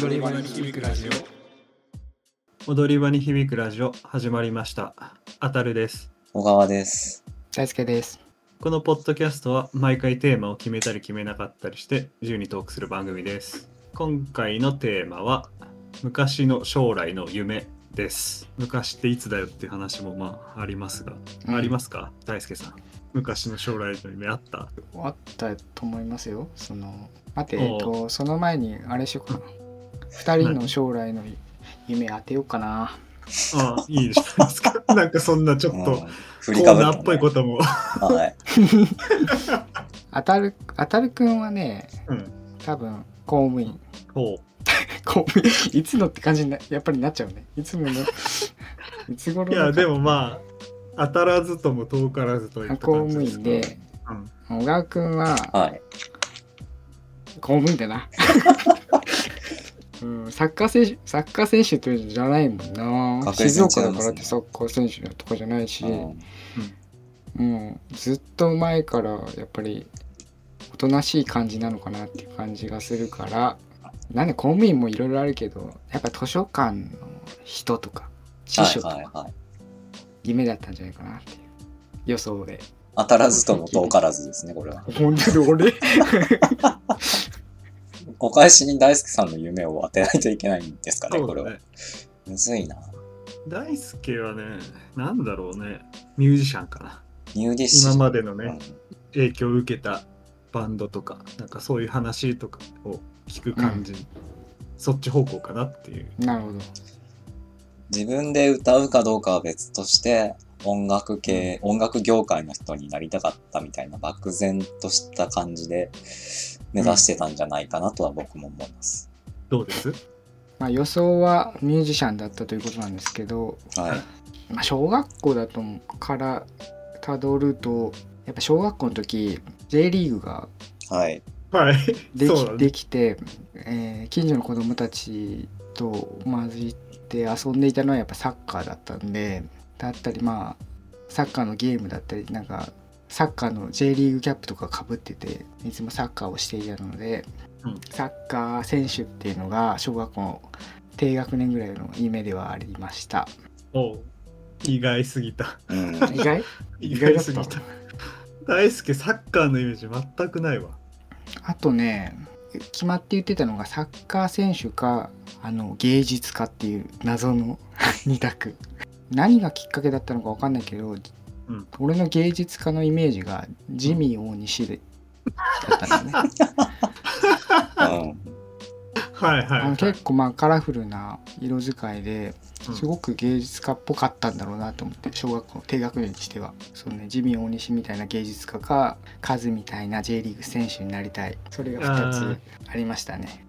踊り場に響くラジオ。踊り場に響くラジオ始まりました。あたるです。小川です。大輔です。このポッドキャストは毎回テーマを決めたり決めなかったりして自由にトークする番組です。今回のテーマは昔の将来の夢です。昔っていつだよっていう話もまあありますが、うん。ありますか？大輔さん。昔の将来の夢あった？あったと思いますよ。その待ておう。えっとその前にあれしようかな二人の将来の夢当てようかな。ああいいじゃないです。かなんかそんなちょっとコりかぶーナーっぽいことも、はい。当たる当たるくんはねうん、多分公務員。ほう。公務員。いつのって感じになやっぱりなっちゃうね。いつもの いつ頃のいやでもまあ当たらずとも遠からずといった公感じ務員でうん。小川くんははい。公務員だな うん、サッカー選手サッカー選手とじゃないもんな。静岡だからってサッカー選手とかじゃないし、うん。もうずっと前からやっぱりおとなしい感じなのかなっていう感じがするから。なんで公務員もいろいろあるけどやっぱ図書館の人とか司書とか。夢だったんじゃないかなっていう。予想で。当たらずとも遠からずですね、これは。本当に俺？お返しに大輔さんの夢を当てないといけないんですかね、これは。むずいな。大輔はねなんだろうね。ミュージシャンかな。ニューディッシュ。今までのね、うん。影響を受けたバンドとかなんかそういう話とかを聞く感じ、そっち方向かなっていう。なるほど。自分で歌うかどうかは別として、音楽系、音楽業界の人になりたかったみたいな漠然とした感じで目指してたんじゃないかなとは僕も思います。どうです？まあ予想はミュージシャンだったということなんですけど、はい。まあ、小学校だとからたどるとやっぱ小学校の時 J リーグがはい。はいでき,、できて、えー近所の子供たちと混じって遊んでいたのはやっぱサッカーだったんでだったりまあサッカーのゲームだったりなんかサッカーの J リーグキャップとかかぶってていつもサッカーをしていたので、うん。サッカー選手っていうのが小学校の低学年ぐらいの夢ではありました。おう。意外すぎた。うん。意外？意意外すぎた。大輔サッカーのイメージ全くないわ。あとね決まって言ってたのがサッカー選手かあの芸術家っていう謎の 二択何がきっかけだったのか分かんないけど、ん。俺の芸術家のイメージがジミー大西でだったんだよね。うん。はいはい、結構まあカラフルな色使いでうん。すごく芸術家っぽかったんだろうなと思って小学校低学年にしては。そうねジミー大西みたいな芸術家かカズみたいな J リーグ選手になりたい。それが2つありましたね。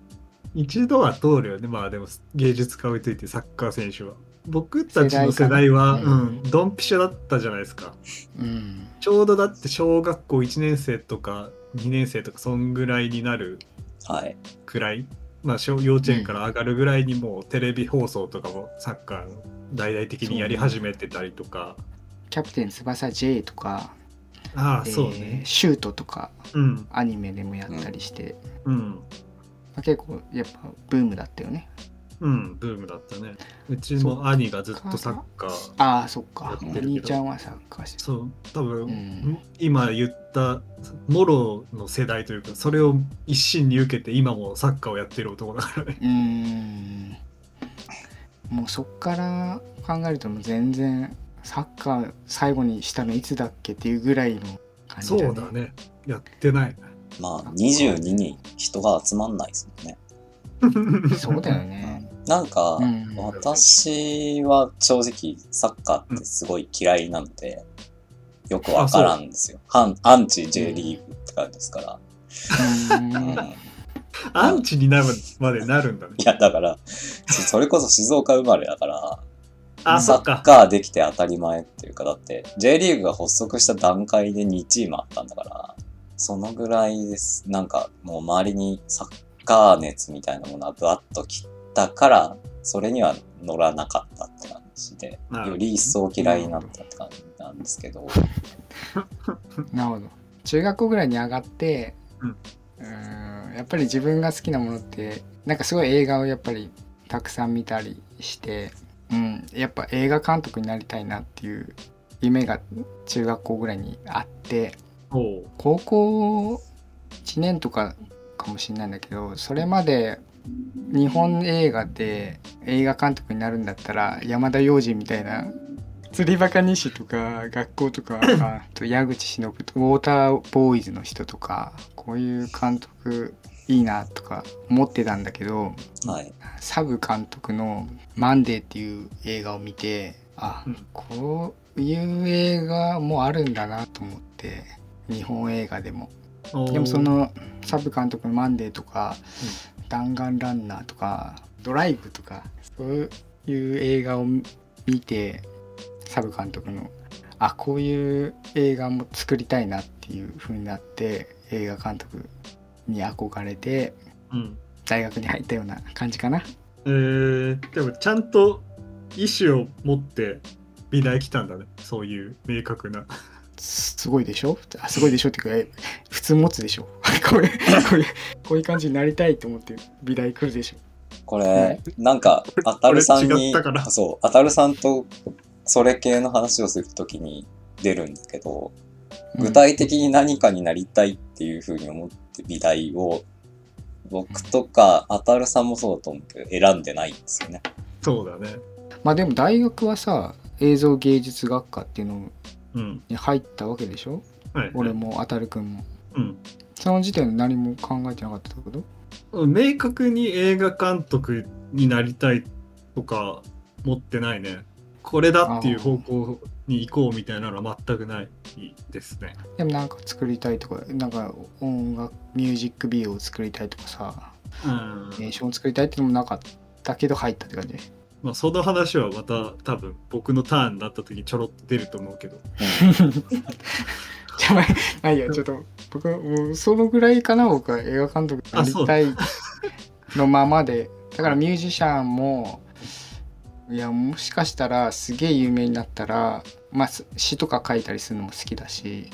一度は通るよね。まあでも芸術家置いといてサッカー選手は僕たちの世代はうん、ドンピシャだったじゃないですか。うん。ちょうどだって小学校1年生とか2年生とかそんぐらいになるはい。くらい、まあ、小幼稚園から上がるぐらいにもうテレビ放送とかもサッカーの大々的にやり始めてたりとか、キャプテン翼 J とか、ああえーそうね、シュートとかうん。アニメでもやったりして、うん。まあ、結構やっぱブームだったよねうんブームだったね。うちも兄がずっとサッカーああそっか。お兄ちゃんはサッカーしてそう。多分、うん。今言ったモロの世代というかそれを一身に受けて今もサッカーをやってる男だからね。うーん。もうそっから考えるともう全然サッカー最後にしたのいつだっけっていうぐらいの感じそだね。うだね。やってない。まあ、22に人が集まんないですもんね。そうだよねなんか、うん私は正直サッカーってすごい嫌いなので、よくわからんですよ。反アンチ J リーグって感じですから。アンチになるまでなるんだねいや、だから、それこそ静岡生まれだから、サッカーできて当たり前っていうか、だって、J リーグが発足した段階で2チームあったんだから、そのぐらいです。なんか、もう周りにサッカー熱みたいなものがぶわっと切ったから、それには乗らなかったって感じで、より一層嫌いになったって感じなんですけど、なるほど。中学校ぐらいに上がってうん。うーんやっぱり自分が好きなものってなんかすごい映画をやっぱりたくさん見たりして、うん、やっぱ映画監督になりたいなっていう夢が中学校ぐらいにあって高校1年とかかもしれないんだけどそれまで日本映画で映画監督になるんだったら山田洋次みたいな釣りバカ西とか学校とか あと矢口忍とウォーターボーイズの人とかこういう監督いいなとか思ってたんだけどはい。サブ監督の「マンデー」っていう映画を見てあ、うんこういう映画もあるんだなと思って日本映画でも。でもそのサブ監督の「マンデー」とか「弾丸ランナー」とか「ドライブ」とかそういう映画を見てサブ監督のあこういう映画も作りたいなっていう風になって映画監督に憧れてうん。大学に入ったような感じかな。えー、でもちゃんと意思を持って美大来たんだね。そういう明確なすごいでしょ？あすごいでしょっていうかえ普通持つでしょ？こういう こういうこういう感じになりたいと思って美大来るでしょ？これ、なんか、あたるさんにそう、あたるさんとそれ系の話をするときに出るんだけど、具体的に何かになりたいっていうふうに思って美大を、僕とか、あたるさんもそうだと思うけど、選んでないんですよね。そうだね。まあでも大学はさ映像芸術学科っていうのうんに入ったわけでしょ？はい。俺もあたるくんも。うん。その時点で何も考えてなかったってこと？明確に映画監督になりたいとか持ってないね。これだっていう方向に行こうみたいなのは全くないですね。でもなんか作りたいとかなんか音楽ミュージックビデオを作りたいとかさうん。ネーションを作りたいっていうのもなかったけど入ったって感じ？まあその話はまた多分僕のターンになった時にちょろっと出ると思うけど。じゃあまあまあいいやちょっと僕もうそのぐらいかな僕は映画監督になりたいのままで。だからミュージシャンもいやもしかしたらすげえ有名になったらまあす詩とか書いたりするのも好きだし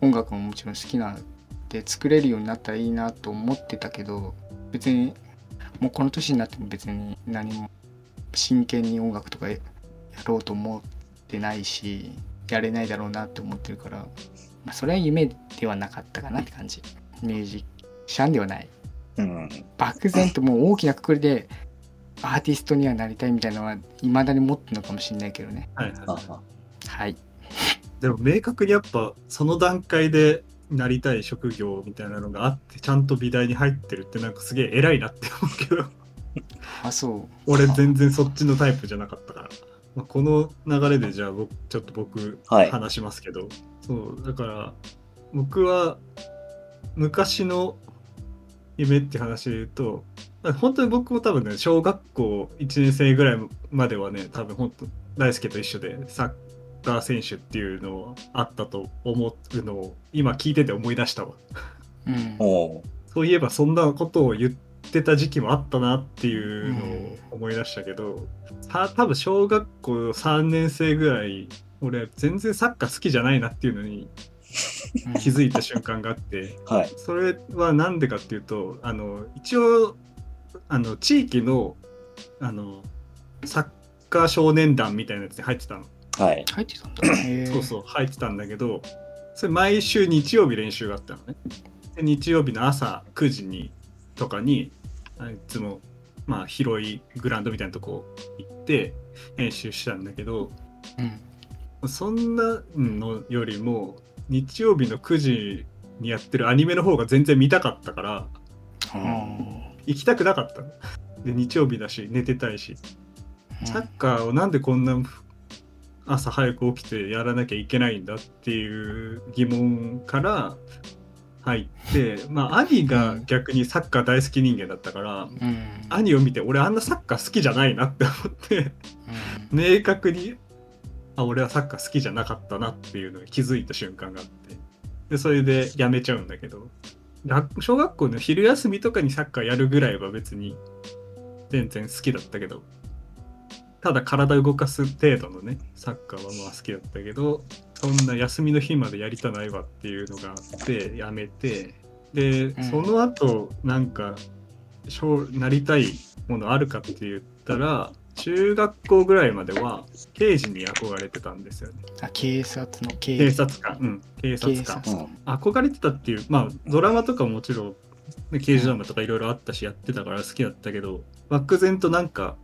音楽ももちろん好きなんで作れるようになったらいいなと思ってたけど別にもうこの年になっても別に何も真剣に音楽とかやろうと思ってないしやれないだろうなって思ってるから、まあ、それは夢ではなかったかなって感じ。ミュージシャンではない。うん。漠然ともう大きなくくりでアーティストにはなりたいみたいなのはいまだに持ってるのかもしれないけどね。はいあはあはい。い、でも明確にやっぱその段階でなりたい職業みたいなのがあってちゃんと美大に入ってるってなんかすげえ偉いなって思うけどあそう。俺全然そっちのタイプじゃなかったから、まあ、この流れでじゃあ僕ちょっと僕はい。話しますけど、そうだから僕は昔の夢って話で言うとまあ本当に僕も多分ね小学校1年生ぐらいまではね多分本当大輔と一緒でサッカー選手っていうのあったと思うのを今聞いてて思い出したわ。うん。そういえばそんなことを言ってた時期もあったなっていうのを思い出したけど、さ多分小学校3年生ぐらい俺全然サッカー好きじゃないなっていうのに気づいた瞬間があってはい。それは何でかっていうとあの一応あの地域のあのサッカー少年団みたいなやつに入ってたの。はい。入ってたんだそうそう入ってたんだけどそれ毎週日曜日練習があったのねで日曜日の朝9時にとかにあいつもまあ広いグラウンドみたいなとこ行って練習したんだけどうんそんなのよりも日曜日の9時にやってるアニメの方が全然見たかったからうん行きたくなかったの。で日曜日だし寝てたいし。サッカーをなんでこんな朝早く起きてやらなきゃいけないんだっていう疑問から入ってまあ兄が逆にサッカー大好き人間だったからうん。兄を見て俺あんなサッカー好きじゃないなって思って明確にあ俺はサッカー好きじゃなかったなっていうのに気づいた瞬間があって。でそれでやめちゃうんだけど学小学校の昼休みとかにサッカーやるぐらいは別に全然好きだったけどただ体動かす程度のねサッカーはまあ好きだったけどそんな休みの日までやりたないわっていうのがあってやめてで、うん。その後なんか将なりたいものあるかって言ったら中学校ぐらいまでは刑事に憧れてたんですよね。あ警察の警警察官。うん警察警官。憧れてたっていうまあドラマとかももちろん、ね、刑事ドラマとかいろいろあったしやってたから好きだったけど漠然となんか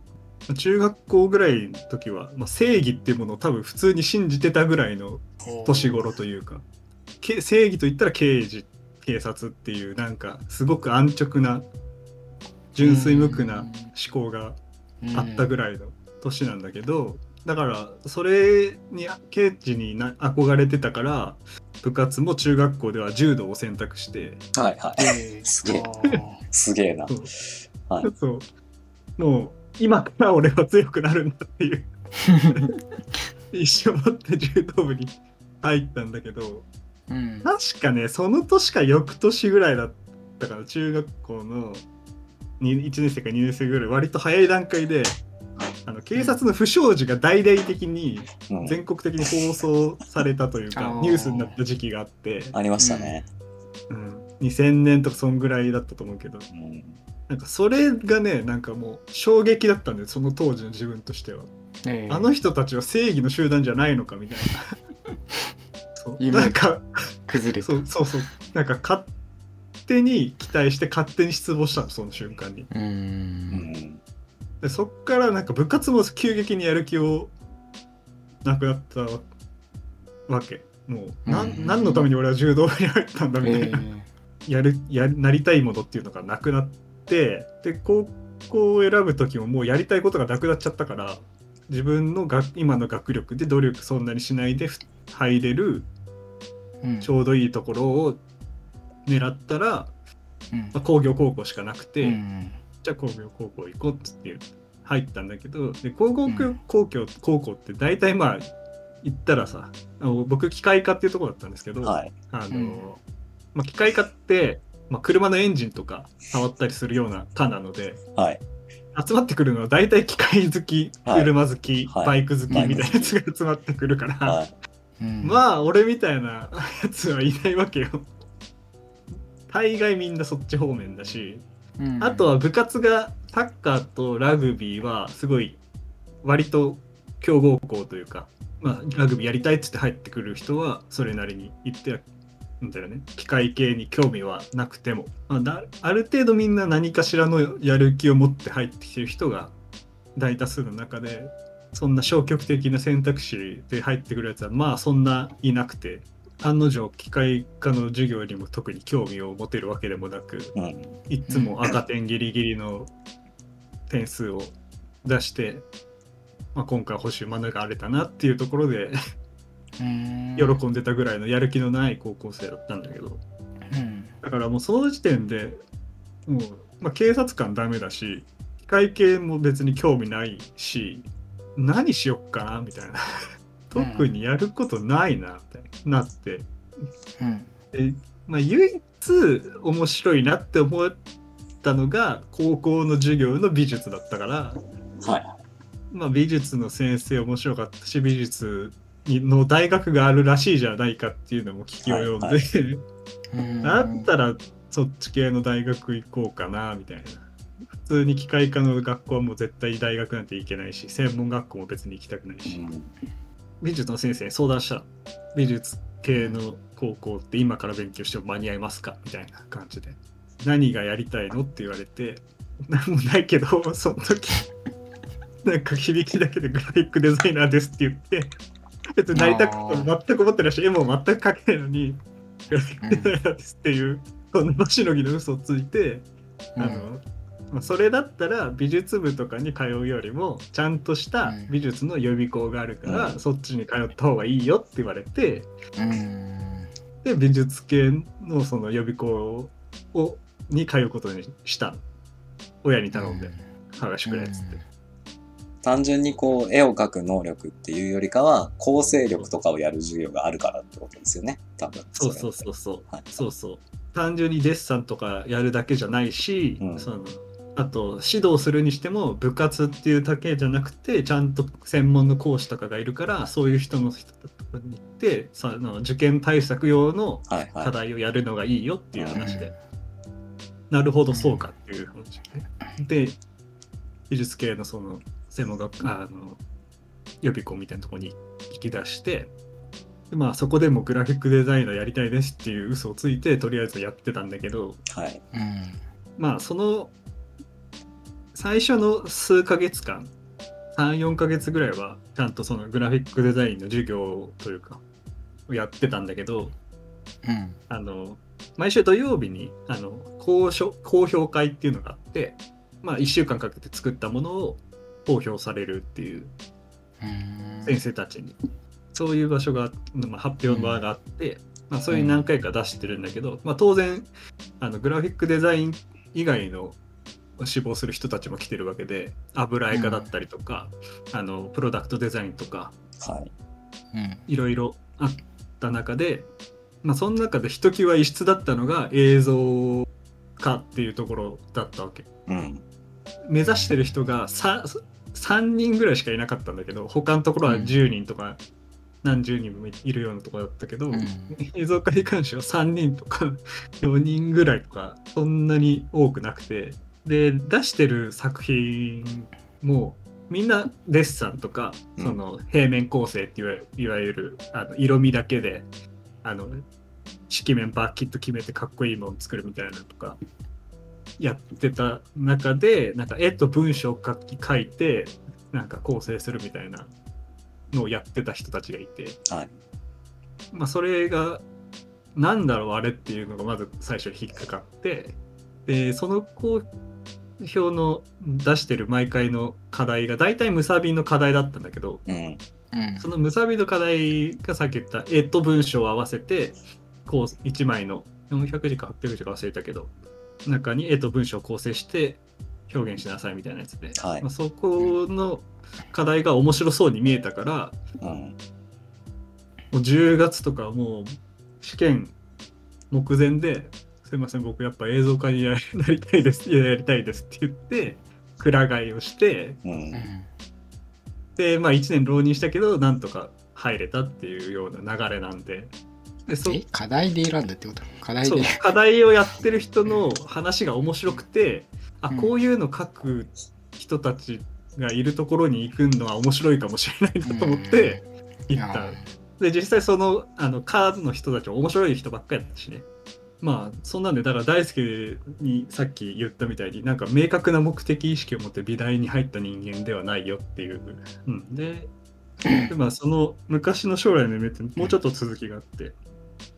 中学校ぐらいの時は、まあ、正義っていうものを多分普通に信じてたぐらいの年頃というか。け正義といったら刑事警察っていうなんかすごく安直な純粋無垢な思考があったぐらいの年なんだけど、だからそれに刑事にな憧れてたから部活も中学校では柔道を選択してはいはい。すげえ。すげえな。そう。はい。そう。もう今から俺は強くなるんだっていう。一生持って柔道部に入ったんだけど。うん。確かねその年か翌年ぐらいだったから中学校の1年生か2年生ぐらい割と早い段階であの警察の不祥事が大々的にうん。全国的に放送されたというか、あーニュースになった時期があって、ありましたね。うん、2000年とかそんぐらいだったと思うけど。うんなんかそれがねなんかもう衝撃だったんだよその当時の自分としては。ええ。あの人たちは正義の集団じゃないのかみたいな。そう。今なんか崩れた。そうそうそう。なんか勝手に期待して勝手に失望したのその瞬間に。ううん。んでそっからなんか部活も急激にやる気をなくなったわけ。もうなん、うん。何のために俺は柔道部に入ったんだみたいえな、やるやなりたいものっていうのがなくなってで高校を選ぶ時ももうやりたいことがなくなっちゃったから自分のが今の学力で努力そんなにしないでふ入れるえうん。ちょうどいいところを狙ったら、うん。まあ、工業高校しかなくて、うんじゃあ工業高校行こうっつって入ったんだけどで工業うん。高校高校って大体まあ行ったらさあの僕機械科っていうところだったんですけど、はい。あのうんまあ、機械科って、まあ、車のエンジンとか触ったりするような科なのではい。集まってくるのは大体機械好き、はい。車好き、はい。バイク好きみたいなやつが集まってくるから、まあ俺みたいな やつはいないわけよ。大概みんなそっち方面だし、うん。あとは部活がサッカーとラグビーはすごい割と強豪校というか、まあ、ラグビーやりたいっつって入ってくる人はそれなりに言ってんだよね。機械系に興味はなくても、まあだ、ある程度みんな何かしらのやる気を持って入ってきてる人が大多数の中でそんな消極的な選択肢で入ってくるやつはまあそんないなくて案の定機械科の授業にも特に興味を持てるわけでもなくうん。いつも赤点ギリギリの点数を出して、まあ、今回補習免れたなっていうところでうん喜んでたぐらいのやる気のない高校生だったんだけど。うん。だからもうその時点でもう、まあ、警察官ダメだし機械系も別に興味ないし何しよっかなみたいな。特にやることないなってなって。うん。で、まあ、唯一面白いなって思ったのが高校の授業の美術だったから、はい。まあ、美術の先生面白かったし美術の大学があるらしいじゃないかっていうのも聞き及んで、はい うん。だったらそっち系の大学行こうかなみたいな。普通に機械科の学校はもう絶対大学なんて行けないし専門学校も別に行きたくないし、うん。美術の先生に相談したら美術系の高校って今から勉強しても間に合いますかみたいな感じで。何がやりたいのって言われて何もないけどその時 なんか響きだけでグラフィックデザイナーですって言って別になりたくあ全く思ってないし絵も全く描けないのにグラフィックデザイナーですっていう、この場しのぎの嘘をついてあの、まあそれだったら美術部とかに通うよりもちゃんとした美術の予備校があるから、そっちに通った方がいいよって言われてで美術系のその予備校をに通うことにした親に頼んで剥がしてくれっつって、単純にこう、絵を描く能力っていうよりかは、構成力とかをやる授業があるからってことですよね。多分。そうそうそうそう、はい。そうそう。単純にデッサンとかやるだけじゃないし、うん。そのあと指導するにしても部活っていうだけじゃなくてちゃんと専門の講師とかがいるからそういう人の人学に行ってさあの受験対策用のはいはい。課題をやるのがいいよっていう話で、なるほどそうかっていう話で、で美術系のその専門学あの予備校みたいなところに行き出してでまあそこでもグラフィックデザイナーやりたいですっていう嘘をついてとりあえずやってたんだけどはい。うんまあその最初の数ヶ月間34ヶ月ぐらいはちゃんとそのグラフィックデザインの授業というかをやってたんだけどうんあの毎週土曜日にあの公書公表会っていうのがあって、まあ、1週間かけて作ったものを公表されるっていううん先生たちにそういう場所が、まあ、発表の場があって、まあ、そういう何回か出してるんだけど、まあ、当然あのグラフィックデザイン以外の志望する人たちも来てるわけで油絵家だったりとか、あのプロダクトデザインとかはい。うんいろいろあった中で、まあ、その中でひときわ異質だったのが映像化っていうところだったわけ。うん。目指してる人が 3, 3人ぐらいしかいなかったんだけど他のところは10人とか何十人もいるようなところだったけど、うん。映像化に関しては3人とか 4人ぐらいとかそんなに多くなくてで出してる作品もみんなデッサンとか、うん。その平面構成っていわいわゆるあの色味だけであの色面バッキッと決めてかっこいいもの作るみたいなのとかやってた中でなんか絵と文章を書き書いてなんか構成するみたいなのをやってた人たちがいて、はい。まあ、それがなんだろうあれっていうのがまず最初に引っかかってでその公表の出してる毎回の課題が大体ムサビの課題だったんだけどうん。うんそのムサビの課題がさっき言った絵と文章を合わせてこう1枚の400字か800字か忘れたけど中に絵と文章を構成して表現しなさいみたいなやつで、はいまあ、そこの課題が面白そうに見えたからうん。もう10月とかもう試験目前ですいません僕やっぱ映像化にやなりたいですいややりたいですって言ってくら替えをしてう。うんんでまあ1年浪人したけどなんとか入れたっていうような流れなんででそえ？課題で選んだってこと？課題そう。で課題をやってる人の話が面白くてあうん。こういうの書く人たちがいるところに行くのは面白いかもしれないなと思って行った。で実際そのあのカードの人たちも面白い人ばっかりやったしね。まあそんなんでだから大輔にさっき言ったみたいになんか明確な目的意識を持って美大に入った人間ではないよっていう、うん、で でまあその昔の将来の夢ってもうちょっと続きがあって、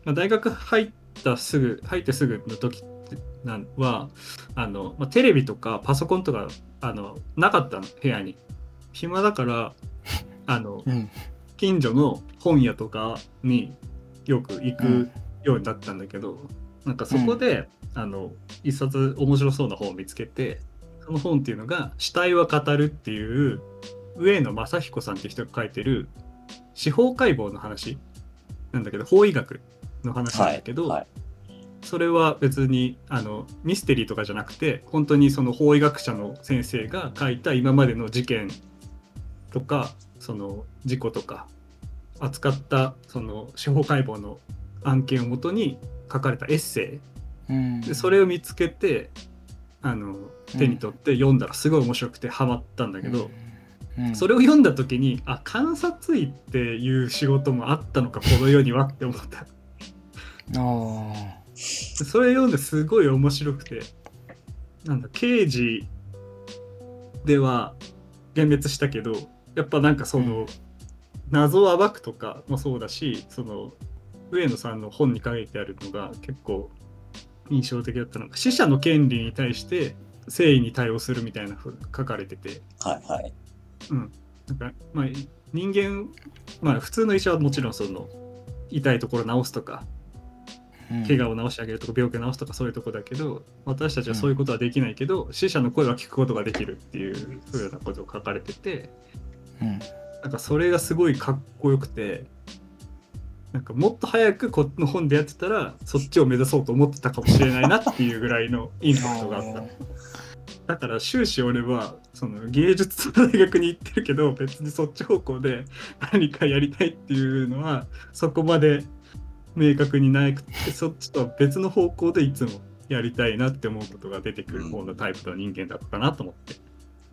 まあ、大学入ったすぐ入ってすぐの時なんはあの、まあ、テレビとかパソコンとかあのなかったの部屋に。暇だからあのうん。近所の本屋とかによく行くようになったんだけど、なんかそこで、あの一冊面白そうな本を見つけてその本っていうのが「死体は語る」っていう上野正彦さんっていう人が書いてる司法解剖の話なんだけど法医学の話なんはい。だけど、はい。それは別にあのミステリーとかじゃなくて本当にその法医学者の先生が書いた今までの事件とかその事故とか扱ったその司法解剖の案件をもとに書かれたエッセうんイでそれを見つけてあの手に取って読んだらすごい面白くてハマったんだけど、うんそれを読んだ時にあ観察医っていう仕事もあったのかこの世にはって思った。あそれ読んですごい面白くてなんだ刑事では幻滅したけどやっぱなんかその、うん謎を暴くとかもそうだしその上野さんの本に書いてあるのが結構印象的だったのが死者の権利に対して誠意に対応するみたいなふうに書かれててはい。はい。うん、なんか、まあ、人間、まあ、普通の医者はもちろんその痛いところ治すとかー怪我を治してあげるとか病気を治すとかそういうとこだけど私たちはそういうことはできないけど、死者の声は聞くことができるっていうふうなことを書かれててうん。なんかそれがすごいかっこよくてなんかもっと早くこの本でやってたらそっちを目指そうと思ってたかもしれないなっていうぐらいのインパクトがあった。だから終始俺はその芸術の大学に行ってるけど別にそっち方向で何かやりたいっていうのはそこまで明確になくてそっちとは別の方向でいつもやりたいなって思うことが出てくる方のタイプの人間だったかなと思って。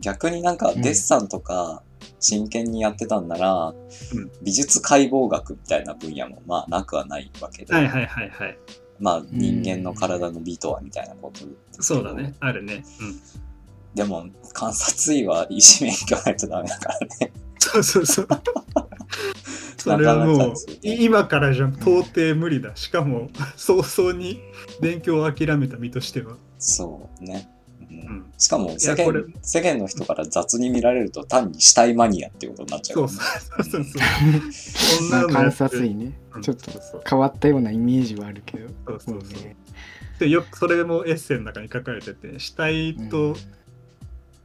逆になんかデッサンとか真剣にやってたんなら、うん美術解剖学みたいな分野もまあなくはないわけで、はいはいはいはい。まあ人間の体の美とはみたいなことそうだね。あるね。うん。でも観察医は医師免許ないとダメだからね。そうそうそう。それはもう今からじゃ到底無理だ。しかも早々に勉強を諦めた身としては。そうね、うん。うん。しかも世いやこれ間世間の人から雑に見られると単に死体マニアっていうことになっちゃうそからね。うそうそうそう。そんなのや観察医ね。うん。ちょっと変わったようなイメージはあるけど。そうそうそう。ねでよくそれもエッセイの中に書かれてて死体と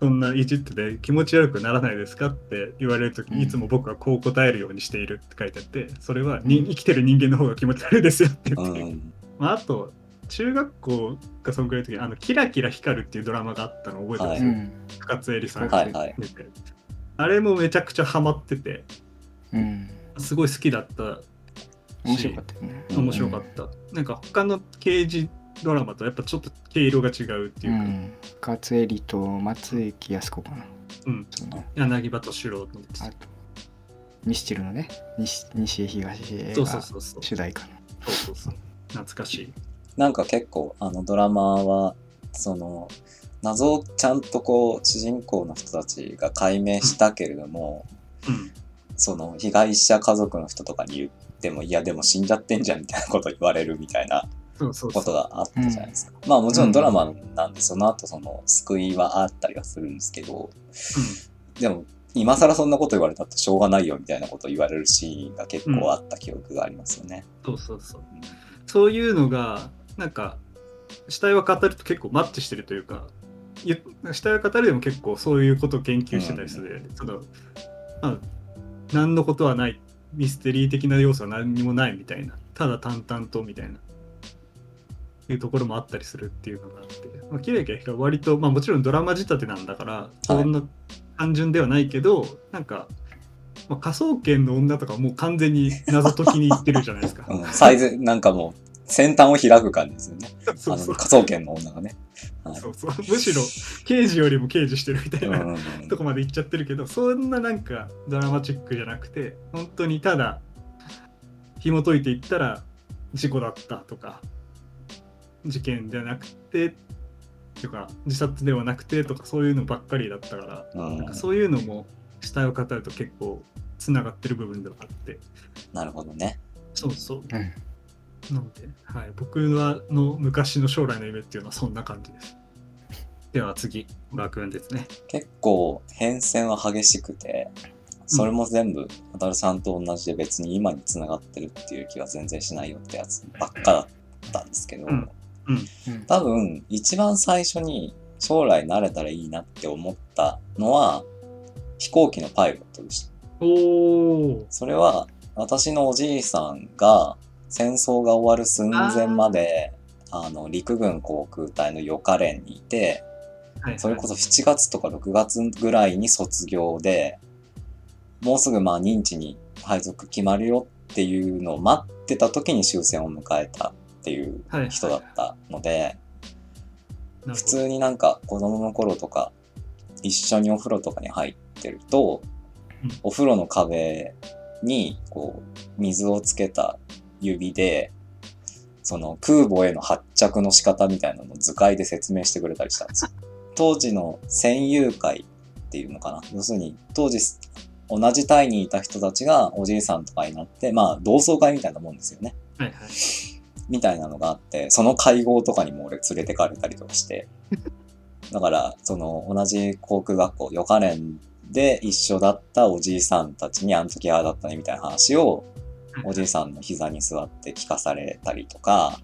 そんないじってて気持ち悪くならないですかって言われるときうんにいつも僕はこう答えるようにしているって書いてあってそれはに生きてる人間の方が気持ち悪いですよって言って。まあ、あと中学校かそんくらいの時にあのキラキラ光るっていうドラマがあったの覚えてます、うん深津絵里さん。がはいはい。あれもめちゃくちゃハマってて。うん。すごい好きだった面白かったよね。面白かった、なんか他の刑事ドラマとやっぱちょっと毛色が違うっていうか、うん。勝恵里と松雪靖子かな。うん。そうね。柳葉敏郎のあとミスチルのね。西西江東江そうそがうそうそう。主題歌の。そうそうそう。懐かしい。なんか結構あのドラマはその謎をちゃんとこう主人公の人たちが解明したけれども、うん。その被害者家族の人とかに言ってもいやでも死んじゃってんじゃんみたいなこと言われるみたいなことがあったじゃないですか。まあもちろんドラマなんでその後その救いはあったりはするんですけど、でも今更そんなこと言われたってしょうがないよみたいなこと言われるシーンが結構あった記憶がありますよね。そうそうそう。そういうのがなんか死体は語ると結構マッチしてるというかゆ死体は語るでも結構そういうことを研究してたりする、そのまあ何のことはないミステリー的な要素は何にもないみたいな。ただ淡々とみたいないうところもあったりするっていうのがあって、まあ、キラキラ割と、まあ、もちろんドラマ仕立てなんだからそんな単純ではないけど、なんか、まあ、科捜研の女とかもう完全に謎解きに行ってるじゃないですか。うん、サイズなんかもう先端を開く感じですよね。そうそうあの科捜研の女がね。はいそうそうむしろ刑事よりも刑事してるみたいな、うん とこまで行っちゃってるけどそんななんかドラマチックじゃなくて本当にただ紐解いていったら事故だったとか事件じゃなくてとか自殺ではなくてとかそういうのばっかりだったから、うんなんかそういうのも死体を語ると結構つながってる部分ではあってなるほどね。そうそううんなので、はい、僕はの昔の将来の夢っていうのはそんな感じです。では次、爆運ですね。結構変遷は激しくて、それも全部、渡るさんと同じで別に今につながってるっていう気は全然しないよってやつばっかだったんですけど、うんうん多分一番最初に将来慣れたらいいなって思ったのは飛行機のパイロットでした。それは私のおじいさんが戦争が終わる寸前まであの陸軍航空隊の予科連にいてはいはい、それこそ7月とか6月ぐらいに卒業でもうすぐまあ認知に配属決まるよっていうのを待ってた時に終戦を迎えたっていう人だったので、普通になんか子供の頃とか一緒にお風呂とかに入ってると、うんお風呂の壁にこう水をつけた指でその空母への発着の仕方みたいなのを図解で説明してくれたりしたんですよ。当時の戦友会っていうのかな要するに当時同じ隊にいた人たちがおじいさんとかになってまあ同窓会みたいなもんですよね。はいはい。みたいなのがあって、その会合とかにも俺連れてかれたりとかして。だから、その同じ航空学校、予科連で一緒だったおじいさんたちにあの時ああだったねみたいな話を、おじいさんの膝に座って聞かされたりとか、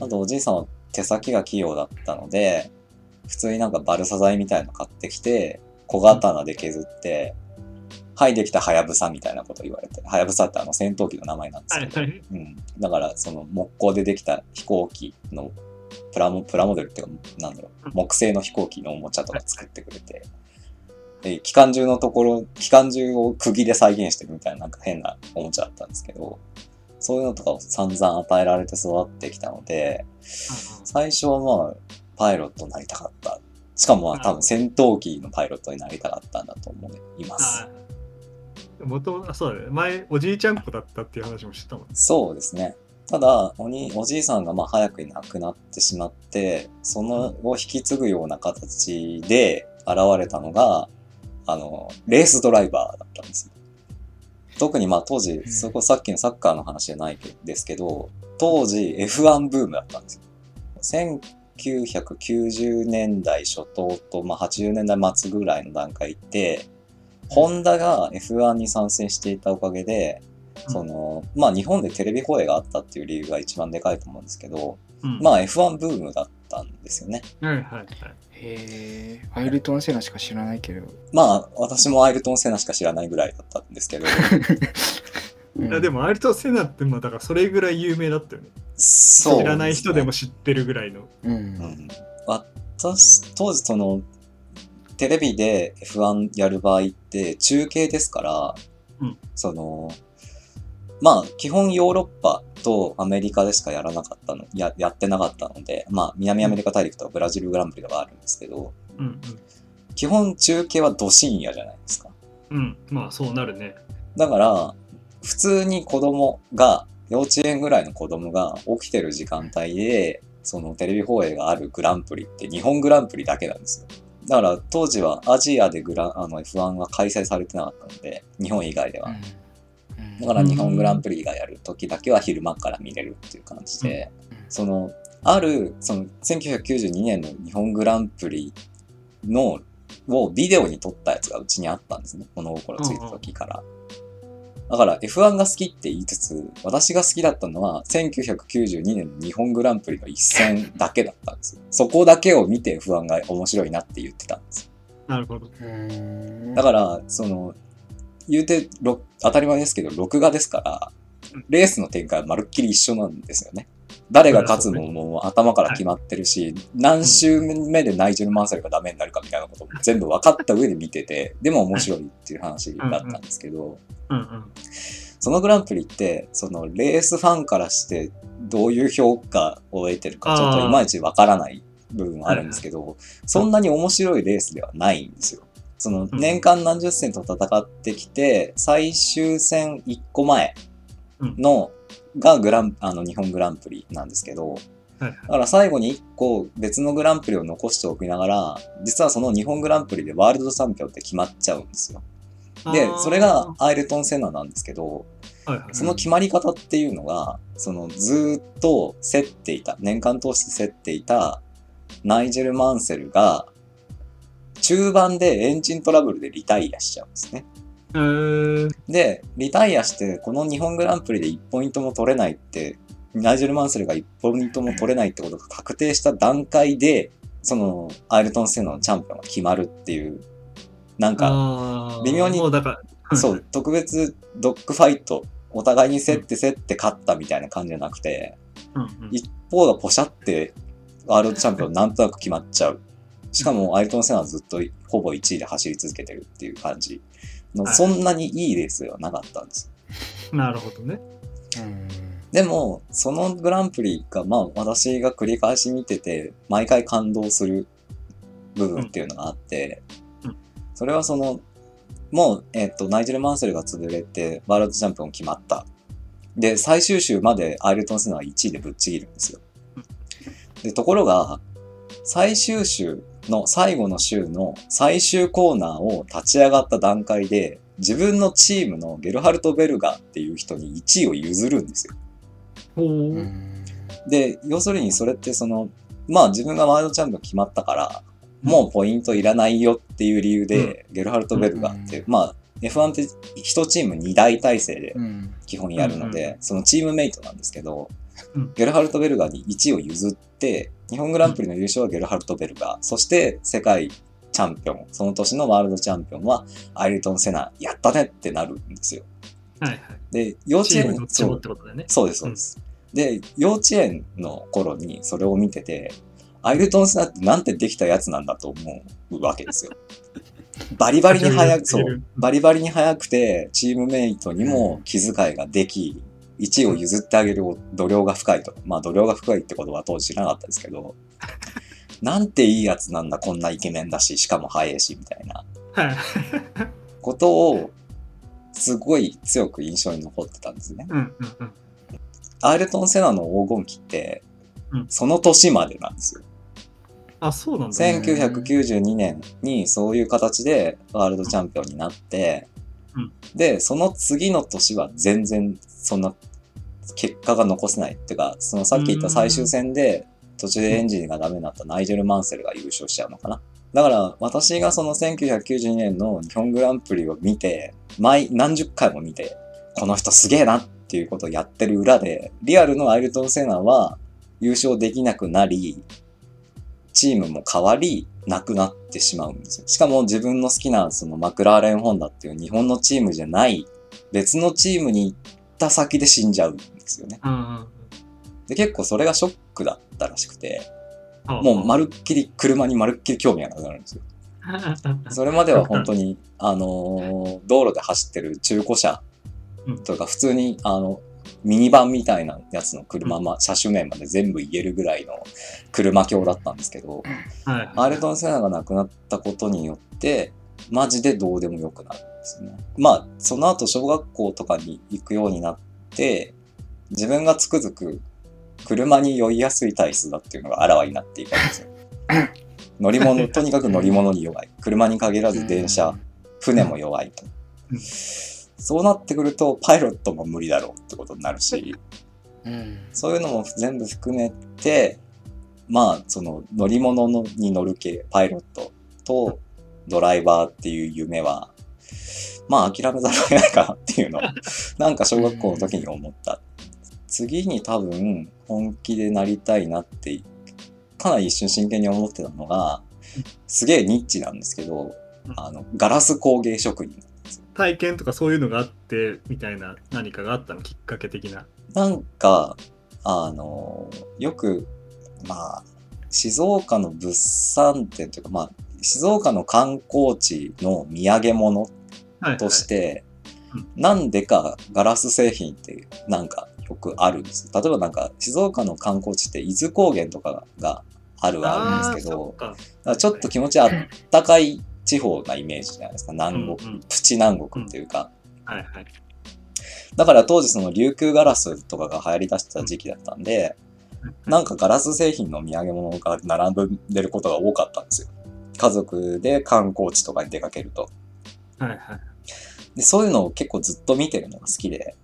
あとおじいさんは手先が器用だったので、普通になんかバルサ材みたいの買ってきて、小刀で削って、はい、できたハヤブサみたいなこと言われて、ハヤブサってあの戦闘機の名前なんですけど、はいはい。うん、だからその木工でできた飛行機のプラモ、プラモデルっていうか、なんだろう、木製の飛行機のおもちゃとか作ってくれて、で、機関銃のところ、機関銃を釘で再現してるみたいななんか変なおもちゃだったんですけど、そういうのとかを散々与えられて育ってきたので、最初はまあ、パイロットになりたかった。しかもまあ多分戦闘機のパイロットになりたかったんだと思います。もともと、そうだね。前、おじいちゃん子だったっていう話もしてたもんね。そうですね。ただ、おにおじいさんがまあ早くに亡くなってしまって、そのを引き継ぐような形で現れたのが、あの、レースドライバーだったんですよ。特にまあ当時、そこさっきのサッカーの話じゃないですけど、当時 F1 ブームだったんですよ。1990年代初頭と、まあ、80年代末ぐらいの段階って、ホンダが F1 に参戦していたおかげで、その、まあ日本でテレビ放映があったっていう理由が一番でかいと思うんですけど、うん、まあ F1 ブームだったんですよね。はいはいはい。へえアイルトン・セナしか知らないけど、まあ私もアイルトン・セナしか知らないぐらいだったんですけど、うんいやでも、アイルトン・セナって、まあ、だからそれぐらい有名だったよね。そう、知らない人でも。知ってるぐらいの。うんうん。私、当時その、テレビで F1 やる場合って中継ですから、うんその、まあ基本ヨーロッパとアメリカでしかやらなかったの、ややってなかったので、まあ南アメリカ大陸とかブラジルグランプリがあるんですけど、うん基本中継はど深夜じゃないですか。うん。うん。まあ、そうなるね。だから、普通に子供が、幼稚園ぐらいの子供が起きてる時間帯で、そのテレビ放映があるグランプリって日本グランプリだけなんですよ。だから当時はアジアでグラあの F1 は開催されてなかったので、日本以外では。だから日本グランプリがやる時だけは昼間から見れるっていう感じで、その、ある、その1992年の日本グランプリの、をビデオに撮ったやつがうちにあったんですね。物心ついた時から。だから F1 が好きって言いつつ、私が好きだったのは1992年の日本グランプリの一戦だけだったんですよ。そこだけを見て F1 が面白いなって言ってたんですよ。なるほど。うんだから、その、言うて、ろ当たり前ですけど、録画ですから、レースの展開はまるっきり一緒なんですよね。誰が勝つのももう頭から決まってるし、何周目でナイジェル・マンセルがダメになるかみたいなことも全部分かった上で見てて、でも面白いっていう話だったんですけど。そのグランプリって、そのレースファンからしてどういう評価を得てるかちょっといまいち分からない部分はあるんですけど、そん。なに面白いレースではないんですよ。その年間何十戦と戦ってきて、最終戦1個前の、がグラン、あの日本グランプリなんですけど、だから最後に1個別のグランプリを残しておきながら、実はその日本グランプリでワールドチャンピオンって決まっちゃうんですよ。でそれが、アイルトン・セナなんですけど、その決まり方っていうのが、そのずーっと競っていた、年間通して競っていたナイジェル・マンセルが、中盤でエンジントラブルでリタイアしちゃうんですね。えー、で、リタイアして、この日本グランプリで1ポイントも取れないって、ナイジェル・マンセルが1ポイントも取れないってことが確定した段階で、その、アイルトン・セナのチャンピオンが決まるっていう、なんか、微妙にそう、特別ドッグファイト、お互いに競って競って勝ったみたいな感じじゃなくて。一方がポシャって、ワールドチャンピオンなんとなく決まっちゃう。しかも、アイルトン・セナはずっとほぼ1位で走り続けてるっていう感じそんなにいいレースではなかったんです。なるほどね。うんでも、そのグランプリが、まあ、私が繰り返し見てて、毎回感動する部分っていうのがあってうんうん、それはその、もう、えっ、と、ナイジェル・マンセルが潰れて、ワールドチャンピオン決まった。で、最終週までアイルトン・セナは1位でぶっちぎるんですよ。で、ところが、最終週の最後の週の最終コーナーを立ち上がった段階で、自分のチームのゲルハルト・ベルガーっていう人に1位を譲るんですよ。で、要するにそれってその、まあ自分がワールドチャンピオン決まったから、もうポイントいらないよっていう理由で、ゲルハルト・ベルガーって、まあ F1 って1チーム2大体制でうん。基本やるので、そのチームメイトなんですけど、うん。ゲルハルト・ベルガーに1位を譲って、日本グランプリの優勝はゲルハルト・ベルガー、そして世界チャンピオン、その年のワールドチャンピオンはアイルトン・セナ、やったねってなるんですよ。はいはい。で、幼稚園チームどっちもっそうね。そうです、そうです。で、幼稚園の頃にそれを見てて、アイルトン・セナってなんてできたやつなんだと思うわけですよ。バリバリに速く、そう、バリバリに速くて、チームメイトにも気遣いができ、1位を譲ってあげる度量が深いと。まあ、度量が深いってことは当時知らなかったですけど、なんていいやつなんだ、こんなイケメンだし、しかも速いし、みたいなはい。ことを、すごい強く印象に残ってたんですね。うんうんうん。アイルトン・セナの黄金期ってうん、その年までなんですよ。あ、そうなんだ、ね。1992年にそういう形でワールドチャンピオンになって、うんで、その次の年は全然そんな結果が残せないっていうか、そのさっき言った最終戦で途中でエンジンがダメになったナイジェル・マンセルが優勝しちゃうのかな。だから私がその1992年の日本グランプリを見て、毎何十回も見て、この人すげえなっていうことをやってる裏で、リアルのアイルトン・セナは優勝できなくなり、チームも変わり、なくなってしまうんですよ。しかも自分の好きなそのマクラーレン・ホンダっていう日本のチームじゃない別のチームに行った先で死んじゃうんですよね。で、結構それがショックだったらしくて、うん。もうまるっきり車にまるっきり興味がなくなるんですよ。それまでは本当に、あのー道路で走ってる中古車うんとか普通に、あの、ミニバンみたいなやつの車、ま、車種名まで全部言えるぐらいの車強だったんですけど、はい。アールトン・セナが亡くなったことによって、マジでどうでもよくなるんですよね。まあ、その後小学校とかに行くようになって、自分がつくづく車に酔いやすい体質だっていうのがあらわになっていくんですよ。乗り物、とにかく乗り物に弱い。車に限らず電車、船も弱いとうん。そうなってくると、パイロットも無理だろうってことになるし、うんそういうのも全部含めて、まあ、その乗り物のに乗る系、パイロットとドライバーっていう夢は、まあ諦めざるを得ないかなっていうのを、なんか小学校の時に思った。次に多分本気でなりたいなって、かなり一瞬真剣に思ってたのが、すげえニッチなんですけど、あの、ガラス工芸職人。体験とかそういうのがあってみたいな何かがあったのきっかけ的な。なんか、あの、よく、まあ、静岡の物産展というか、まあ、静岡の観光地の土産物はい、として、うんなんでかガラス製品ってなんかよくあるんです。例えばなんか静岡の観光地って伊豆高原とかがあるはあるんですけど、ちょっと気持ちあったかい地方なイメージじゃないですか。南国、うんうんプチ南国っていうか。はいはい。だから当時その琉球ガラスとかが流行り出した時期だったんで、なんかガラス製品の土産物が並んでることが多かったんですよ。家族で観光地とかに出かけると。はいはい。で、そういうのを結構ずっと見てるのが好きで、うんうん。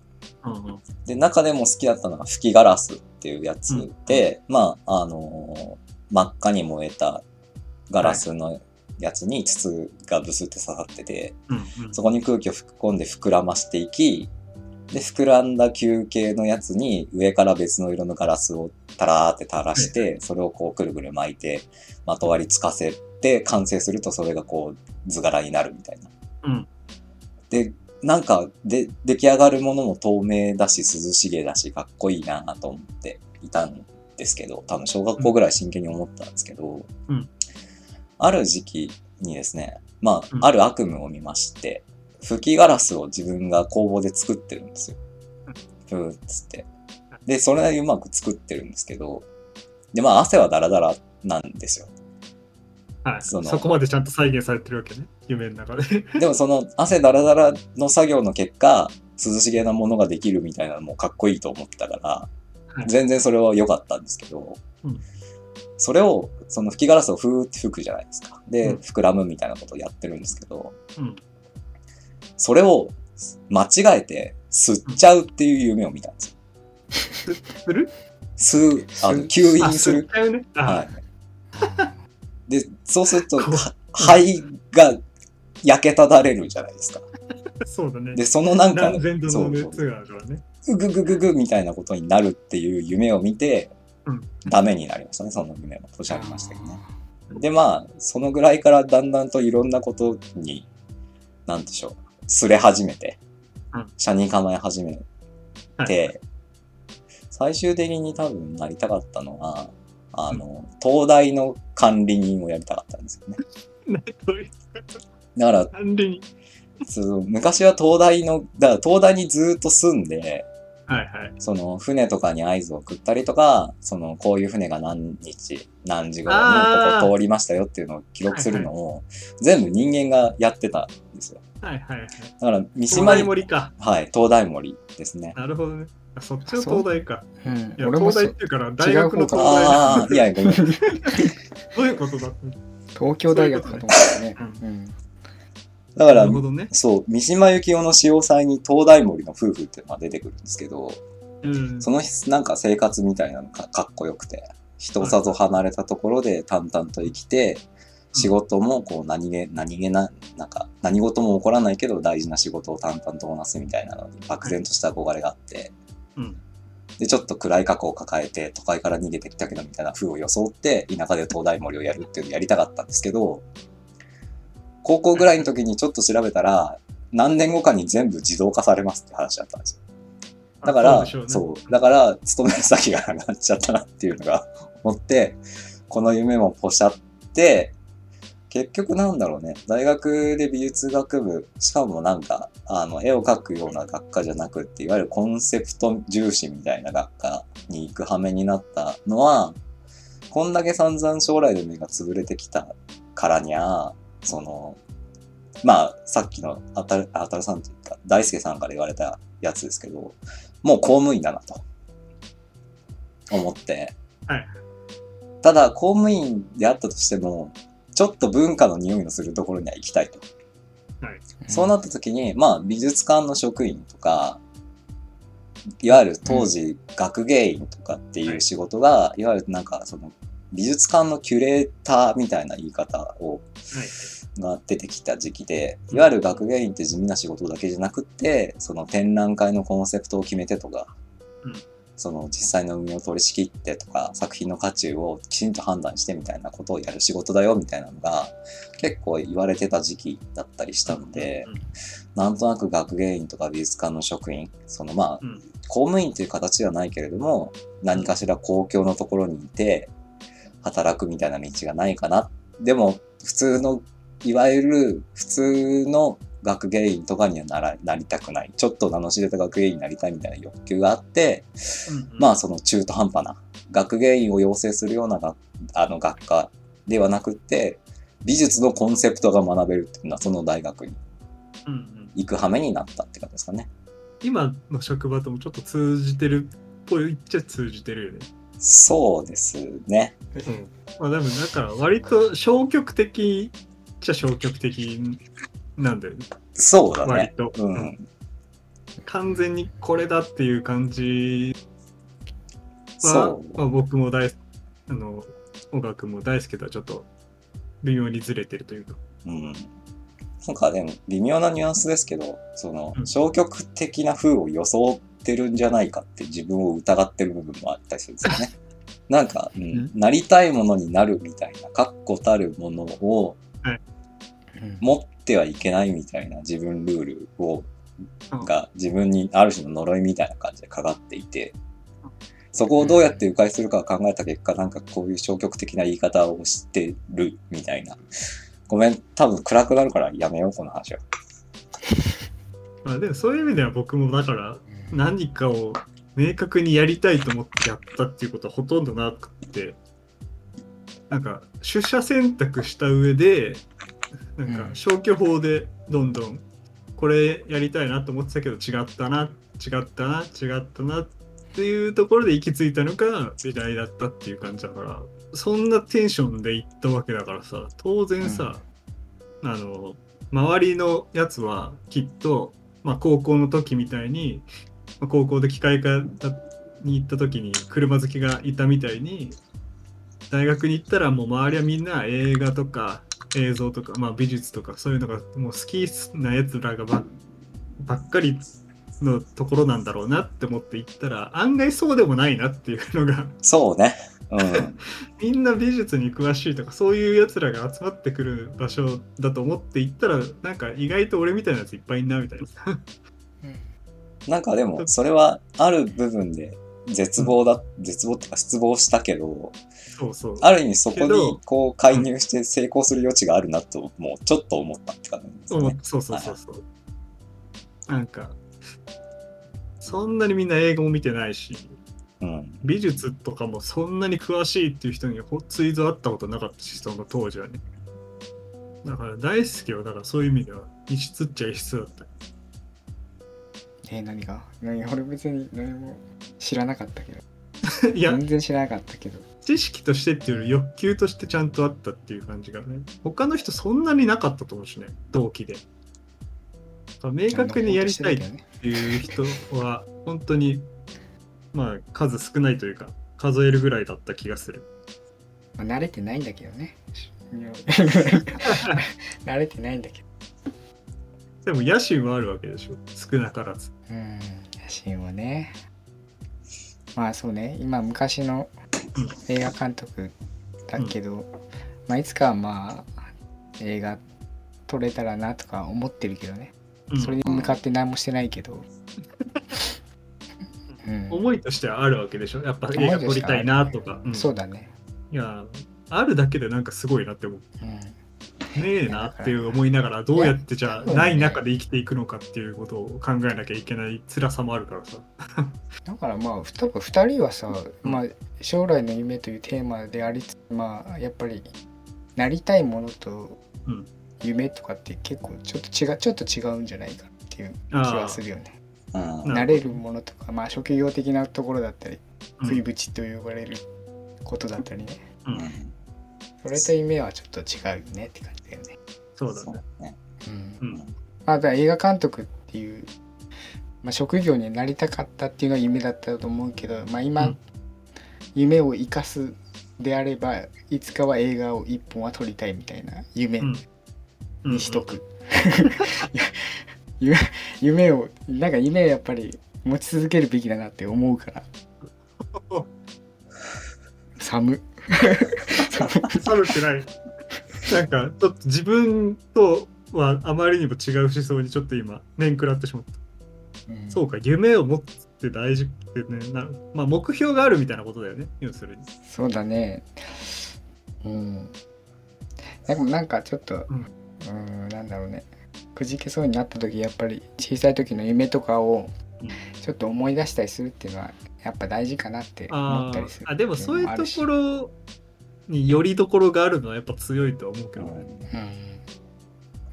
で、中でも好きだったのが吹きガラスっていうやつで、まあ、あのー真っ赤に燃えたガラスのやつに筒がブスって刺さってて、うんうん。そこに空気を吹き込んで膨らましていき、で、膨らんだ球形のやつに上から別の色のガラスをタラーって垂らして、それをこうくるくる巻いて、まとわりつかせて完成するとそれがこう図柄になるみたいな。うんで、なんかで出来上がるものも透明だし涼しげだしかっこいいなと思っていたんですけど、多分小学校ぐらい真剣に思ったんですけど、うんある時期にですね、まうんあ、ある悪夢を見まして、吹きガラスを自分が工房で作ってるんですよ。ふーっつって。で、それなりにうまく作ってるんですけど、で、まあ、汗はダラダラなんですよ。はい、そのそこまでちゃんと再現されてるわけね。夢の中で。でもその汗ダラダラの作業の結果、涼しげなものができるみたいなのもかっこいいと思ってたから、はい全然それは良かったんですけど、うんそれを、その吹きガラスをふーって吹くじゃないですか。で、うん膨らむみたいなことをやってるんですけど、うんそれを間違えて吸っちゃうっていう夢を見たんですよ。する？吸う、あの、吸引する。あ吸っちゃうね。あはい。で、そうすると、肺が焼けただれるじゃないですか。そうだね。で、そのなんか、何千度のそうそう熱があるからね。うぐぐぐぐみたいなことになるっていう夢を見て、うんダメになりましたね、その夢も。年ありましたけどね。で、まあ、そのぐらいからだんだんといろんなことに、なんでしょう、すれ始めてうん、車に構え始めて、最終的に多分なりたかったのは、あの、東大の管理人をやりたかったんですよね。だから、管理に。その昔は東大の、だから東大にずっと住んで、はいはい。その船とかに合図を送ったりとか、そのこういう船が何日、何時頃にここ通りましたよっていうのを記録するのを、全部人間がやってたんですよ。はいはいはい。だから三東島に、大森か。はい、東大森ですね。なるほどね。あそっちの東大か。うん。いや、俺もそ東大っていうから大学の東大。ああ、いや、ごめん。どういうことだ？東京大学かと思ったね。そうん。だからなる、ほどね。そう、三島由紀夫の潮祭に東大森の夫婦っていうのが出てくるんですけど、うん。そのなんか生活みたいなのがかっこよくて、人里離れたところで淡々と生きて、仕事もこう何気、何気な、なんか何事も起こらないけど大事な仕事を淡々とこなすみたいなのに漠然とした憧れがあって、うん。で、ちょっと暗い過去を抱えて都会から逃げてきたけどみたいな風を装って田舎で東大森をやるっていうのをやりたかったんですけど、高校ぐらいの時にちょっと調べたら、何年後かに全部自動化されますって話だったんですよ。だから、そうでしょそううだから、勤める先がなくなっちゃったなっていうのが思って、この夢もポシャって、結局なんだろうね、大学で美術学部、しかもなんか、あの、絵を描くような学科じゃなくって、いわゆるコンセプト重視みたいな学科に行く羽目になったのは、こんだけ散々将来の目が潰れてきたからにゃ、その、まあ、さっきのあたる、あたるさんというか、大輔さんから言われたやつですけど、もう公務員だなと。思って、はい。ただ公務員であったとしてもちょっと文化の匂いのするところには行きたいと、そうなった時にまあ美術館の職員とかいわゆる当時学芸員とかっていう仕事が、いわゆるなんかその美術館のキュレーターみたいな言い方をはい。が出てきた時期で、いわゆる学芸員って地味な仕事だけじゃなくって、その展覧会のコンセプトを決めてとか、うんその実際の運用を取り仕切ってとか、作品の価値をきちんと判断してみたいなことをやる仕事だよみたいなのが結構言われてた時期だったりしたので、うんなんとなく学芸員とか美術館の職員、そのまあ、うん公務員という形ではないけれども、何かしら公共のところにいて、働くみたいな道がないかな。でも、普通の、いわゆる普通の学芸員とかにはならなりたくない。ちょっと名の知れた学芸員になりたいみたいな欲求があって、うんまあその中途半端な学芸員を養成するような学あの学科ではなくって、美術のコンセプトが学べるっていうのはその大学にうんうん行く羽目になったって感じですかね。今の職場ともちょっと通じてるっぽいっちゃ通じてるよね。そうですね。まあでもだから割と消極的っちゃ消極的なんだよね。そうだ割ね。と。うん。完全にこれだっていう感じはそ、まあ、僕も大あの小川君も大好きとはちょっと微妙にずれてるというか。う。うん。なんかでも微妙なニュアンスですけど、そのうん消極的な風を装ってるんじゃないかって自分を疑ってる部分もあったりするんですよね。なんか、うんうんなりたいものになるみたいな、確固たるものをうん持ってはいけないみたいな自分ルールをうんが自分にある種の呪いみたいな感じでかかっていて、そこをどうやって迂回するかを考えた結果、なんかこういう消極的な言い方をしてるみたいな。ごめん、多分暗くなるからやめよう、この話は。まあでもそういう意味では僕もだから何かを明確にやりたいと思ってやったっていうことはほとんどなくてなんか取捨選択した上で なんかうん。消去法でどんどんこれやりたいなと思ってたけど違ったな違ったな違ったなっていうところで行き着いたのが美大だったっていう感じだからそんなテンションで行ったわけだからさ当然さ、あの周りのやつはきっと、まあ、高校の時みたいに、まあ高校で機械科に行った時に車好きがいたみたいに大学に行ったらもう周りはみんな映画とか映像とか、まあ、美術とかそういうのがもう好きなやつらがばばっかりのところなんだろうなって思って行ったら案外そうでもないなっていうのがそうね。うん。みんな美術に詳しいとかそういうやつらが集まってくる場所だと思って行ったらなんか意外と俺みたいなやついっぱいいんなみたいな。なんかでも、それはある部分で絶望だ、絶望ってか失望したけど、そうそう。ある意味そこにこう介入して成功する余地があるなと、もうちょっと思ったって感じですね。そうそうそうそうそう。なんか、そんなにみんな映画も見てないし、うん。美術とかもそんなに詳しいっていう人にほついぞ会ったことなかったし、その当時はね。だから大好きよ。だからそういう意味では、異質っちゃ異質だった。えー何が？何俺別に何も知らなかったけど。いや、全然知らなかったけど。知識としてっていうより欲求としてちゃんとあったっていう感じがね。他の人そんなになかったと思うしね、同期で。明確にやりたいっていう人は、本当に、まあ、数少ないというか、数えるぐらいだった気がする。まあ慣れてないんだけどね。慣れてないんだけどでも野心はあるわけでしょ。少なからず。うん写真はね。まあそうね。今昔の映画監督だけど、まあいつかはまあ映画撮れたらなとか思ってるけどね。うん。それに向かって何もしてないけど、うん。思いとしてはあるわけでしょ。やっぱ映画撮りたいなとか。うん。そうだね、いや、あるだけでなんかすごいなって思う。うん、ねえなっていう思いながら、どうやってじゃあ、ない中で生きていくのかっていうことを考えなきゃいけない辛さもあるからさ。だからまあ多分2人はさ、まあ、将来の夢というテーマでありつつまあやっぱりなりたいものとうん夢とかって結構ちょっと違うちょっと違うんじゃないかっていう気はするよね。うん。なれるものとかまあ職業的なところだったりうん食いぶちと呼ばれることだったりね、ううんん。それと夢はちょっと違うよねって感じだよね。そうだね。ね。うんうん。まあ、だ映画監督っていう、まあ、職業になりたかったっていうのが夢だったと思うけど、まあ、今、うん夢を生かすであればいつかは映画を一本は撮りたいみたいな夢うんにしとく、夢夢をなんか夢をやっぱり持ち続けるべきだなって思うから 寒寒くない。なんか、ちょっと自分とはあまりにも違う思想にちょっと今、面食らってしまった。うん。そうか、夢を持つって大事ってね、なまあ目標があるみたいなことだよね、要するに。そうだね。うん。でもなんかちょっとうん。うんなんだろうね。くじけそうになった時やっぱり小さい時の夢とかをうん。ちょっと思い出したりするっていうのはやっぱ大事かなって思あったりするー。あ、でもそういうところ、ろによりどころがあるのはやっぱ強いとは思うけどね。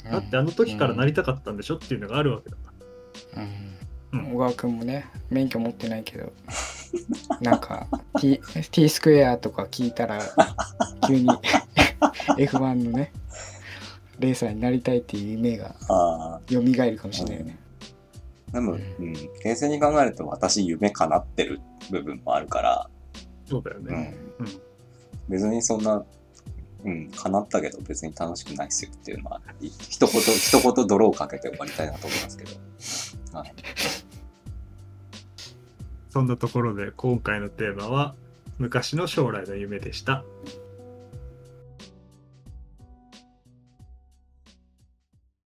うん、だってあの時からなりたかったんでしょっていうのがあるわけだから。うんうん小川君もね免許持ってないけど なんか T, T スクエアとか聞いたら急に F1 のねレーサーになりたいっていう夢がああ。蘇るかもしれないよね。でも、うん。冷静に考えると私夢叶ってる部分もあるから、そうだようね。ん。うん。別にそんな、うん、叶ったけど別に楽しくないっすよっていうのは、い一言、一言泥をかけて終わりたいなと思いますけど。はい。そんなところで今回のテーマは昔の将来の夢でした。